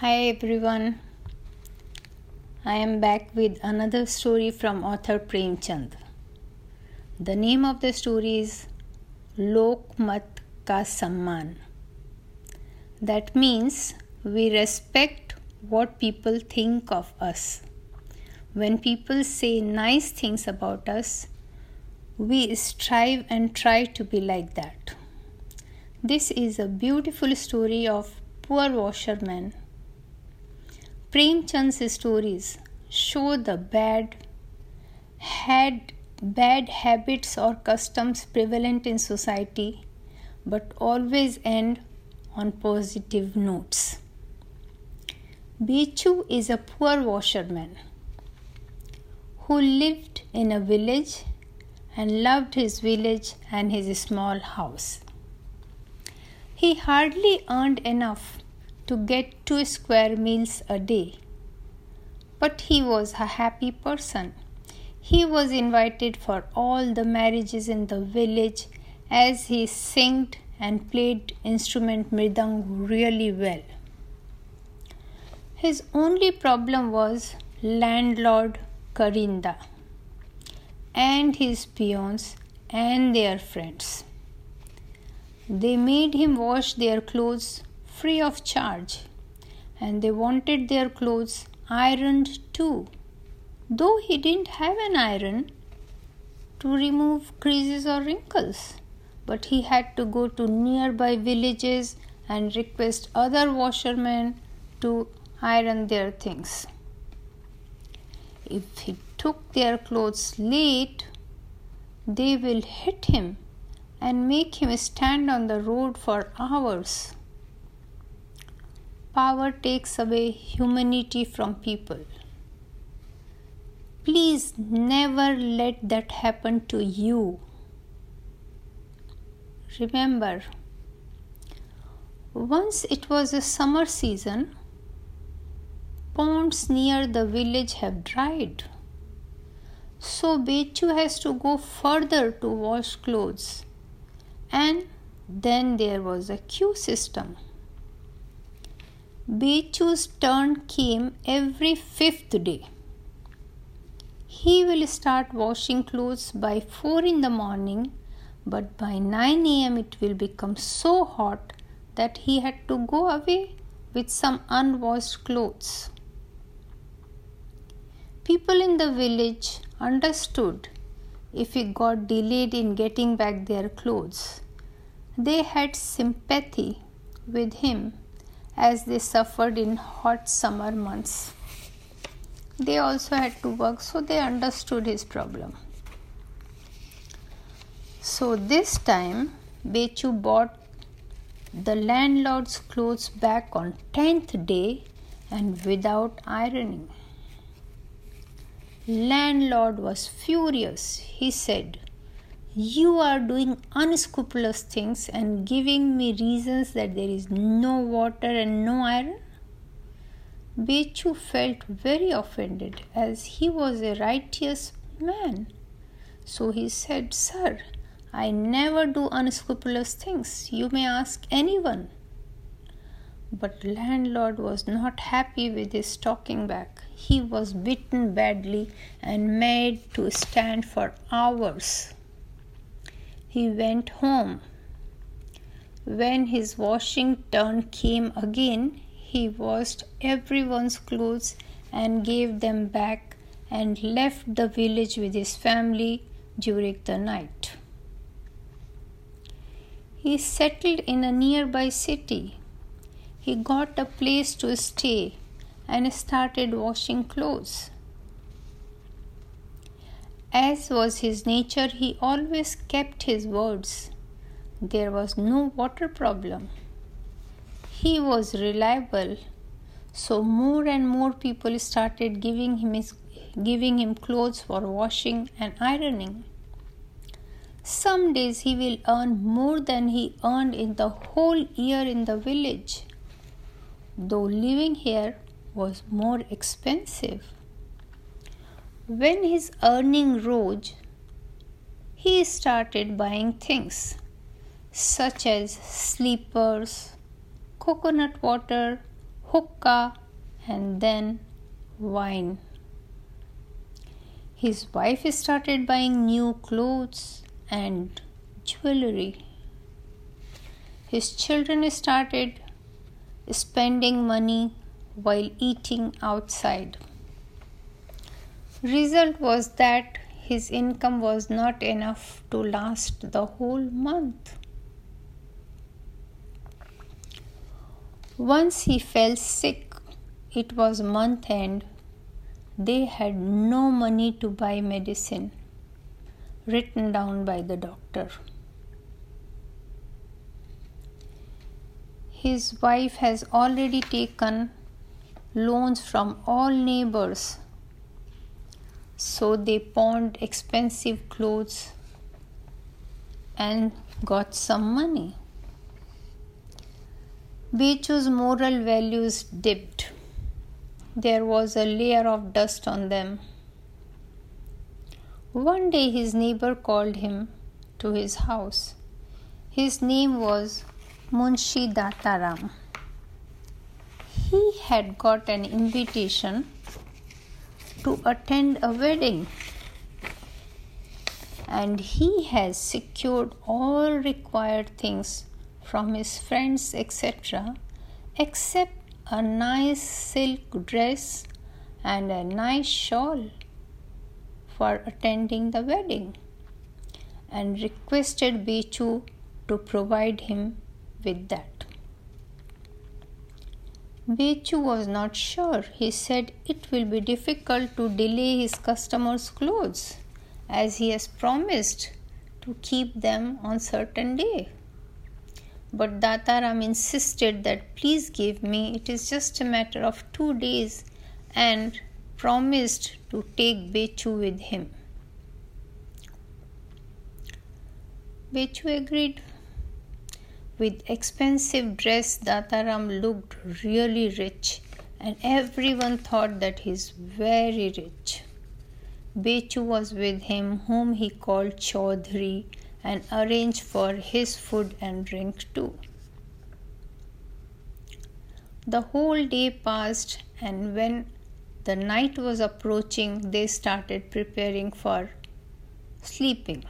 Hi everyone. I am back with another story from author Prem Chand. The name of the story is Lokmat Ka Samman. That means we respect what people think of us. When people say nice things about us, we strive and try to be like that. This is a beautiful story of poor washerman. Premchand's stories show the bad had bad habits or customs prevalent in society but always end on positive notes. Bechu is a poor washerman who lived in a village and loved his village and his small house. He hardly earned enough to get two square meals a day, but he was a happy person. He was invited for all the marriages in the village as he sang and played instrument mridang really well. His only problem was landlord Karinda and his peons and their friends. They made him wash their clothes free of charge and they wanted their clothes ironed too, though he didn't have an iron to remove creases or wrinkles. But he had to go to nearby villages and request other washermen to iron their things. If he took their clothes late, they will hit him and make him stand on the road for hours. Power takes away humanity from people. Please never let that happen to you. Remember, once it was a summer season, ponds near the village have dried. So Bechu has to go further to wash clothes. And then there was a queue system. Bechu's turn came every fifth day. He will start washing clothes by 4 in the morning, but by 9 am it will become so hot that he had to go away with some unwashed clothes. People in the village understood if he got delayed in getting back their clothes. They had sympathy with him as they suffered in hot summer months. They also had to work, so they understood his problem. So this time, Bechu bought the landlord's clothes back on 10th day and without ironing. Landlord was furious. He said, You are doing unscrupulous things and giving me reasons that there is no water and no iron. Bechu felt very offended as he was a righteous man. So he said, Sir, I never do unscrupulous things. You may ask anyone. But landlord was not happy with his talking back. He was beaten badly and made to stand for hours. He went home. When his washing turn came again, he washed everyone's clothes and gave them back and left the village with his family during the night. He settled in a nearby city he got a place to stay and started washing clothes. As was his nature, he always kept his words. There was no water problem. He was reliable, so more and more people started giving him his, giving him clothes for washing and ironing. Some days he will earn more than he earned in the whole year in the village though living here was more expensive. When his earning rose, he started buying things such as sleepers, coconut water, hookah, and then wine. His wife started buying new clothes and jewelry. His children started spending money while eating outside. Result was that his income was not enough to last the whole month. Once he fell sick, it was month end. They had no money to buy medicine written down by the doctor. His wife has already taken loans from all neighbors, so they pawned expensive clothes and got some money. Bechu's moral values dipped. There was a layer of dust on them. One day his neighbor called him to his house. His name was Munshi Dataram. He had got an invitation to attend a wedding and he has secured all required things from his friends, etc., except a nice silk dress and a nice shawl for attending the wedding and requested Bechu to provide him with that. Bechu was not sure. He said it will be difficult to delay his customers' clothes as he has promised to keep them on certain day. But Dataram insisted that please give me, it is just a matter of two days, and promised to take Bechu with him. Bechu agreed. With expensive dress, Dataram looked really rich, and everyone thought that he is very rich. Bechu was with him, whom he called Chaudhary, and arranged for his food and drink too. The whole day passed, and when the night was approaching, they started preparing for sleeping.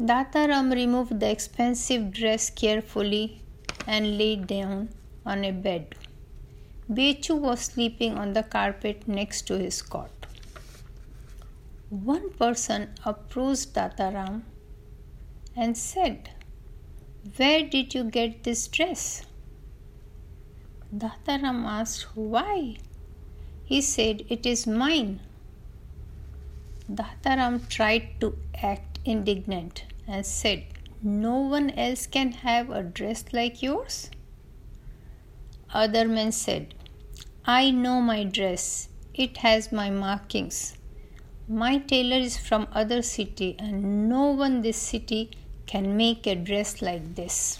Dataram removed the expensive dress carefully and lay down on a bed. Bechu was sleeping on the carpet next to his cot. One person approached Dataram and said, Where did you get this dress? Dataram asked, Why? He said, It is mine. Dataram tried to act indignant and said, No one else can have a dress like yours? Other men said, I know my dress, it has my markings. My tailor is from other city and no one this city can make a dress like this.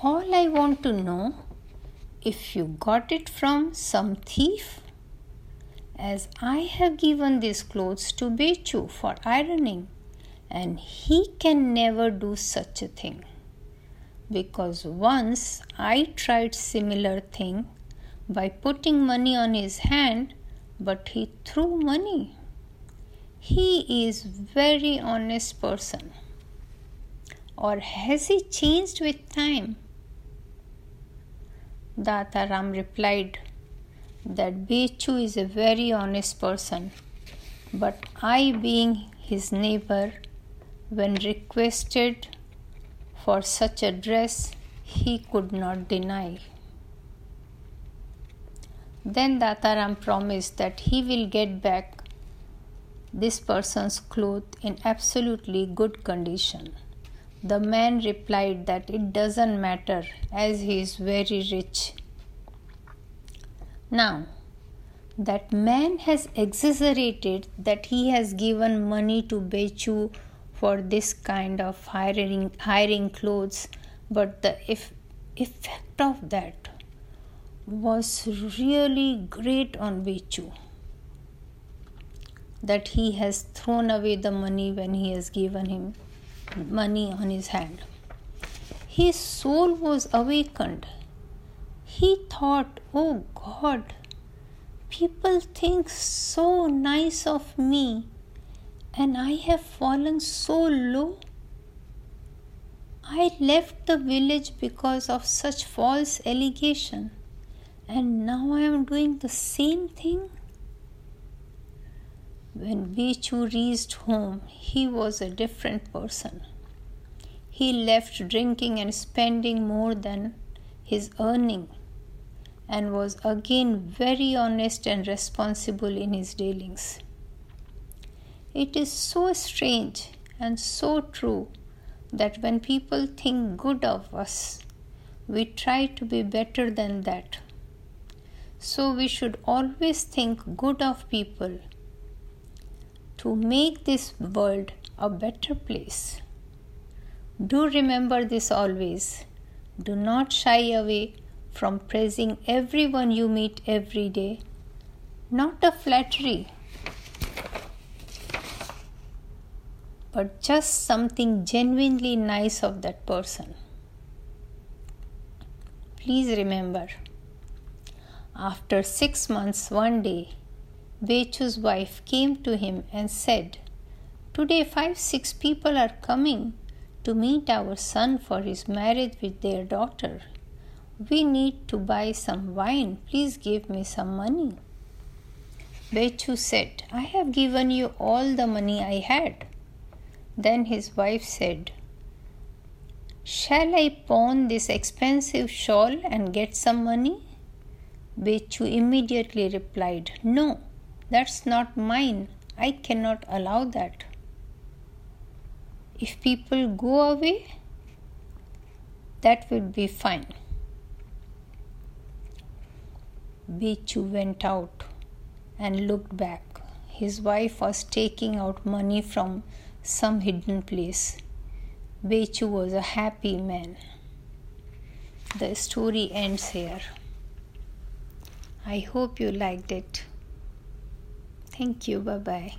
All I want to know if you got it from some thief as I have given these clothes to Bechu for ironing and he can never do such a thing because once I tried similar thing by putting money on his hand but he threw money. He is very honest person. Or has he changed with time? Dataram replied that Bechu is a very honest person, but I, being his neighbor, when requested for such a dress he could not deny. Then Dataram promised that he will get back this person's clothes in absolutely good condition. The man replied that it doesn't matter as he is very rich. Now, that man has exaggerated that he has given money to Bechu for this kind of hiring hiring clothes but the effect of that was really great on Bechu. that he has thrown away the money when he has given him money on his hand. His soul was awakened. He thought, Oh God, people think so nice of me, and I have fallen so low. I left the village because of such false allegation, and now I am doing the same thing. When Bechu reached home, he was a different person. He left drinking and spending more than his earning and was again very honest and responsible in his dealings. It is so strange and so true that when people think good of us, we try to be better than that. So we should always think good of people to make this world a better place. Do remember this always. Do not shy away from praising everyone you meet every day. Not a flattery, but just something genuinely nice of that person. Please remember, after six months, one day, Bechu's wife came to him and said, Today five, six people are coming to meet our son for his marriage with their daughter. We need to buy some wine. Please give me some money. Bechu said, I have given you all the money I had. Then his wife said, Shall I pawn this expensive shawl and get some money? Bechu immediately replied, No, that's not mine. I cannot allow that. If people go away, that would be fine. Bechu went out and looked back. His wife was taking out money from some hidden place. Bechu was a happy man. The story ends here. I hope you liked it. Thank you. Bye bye.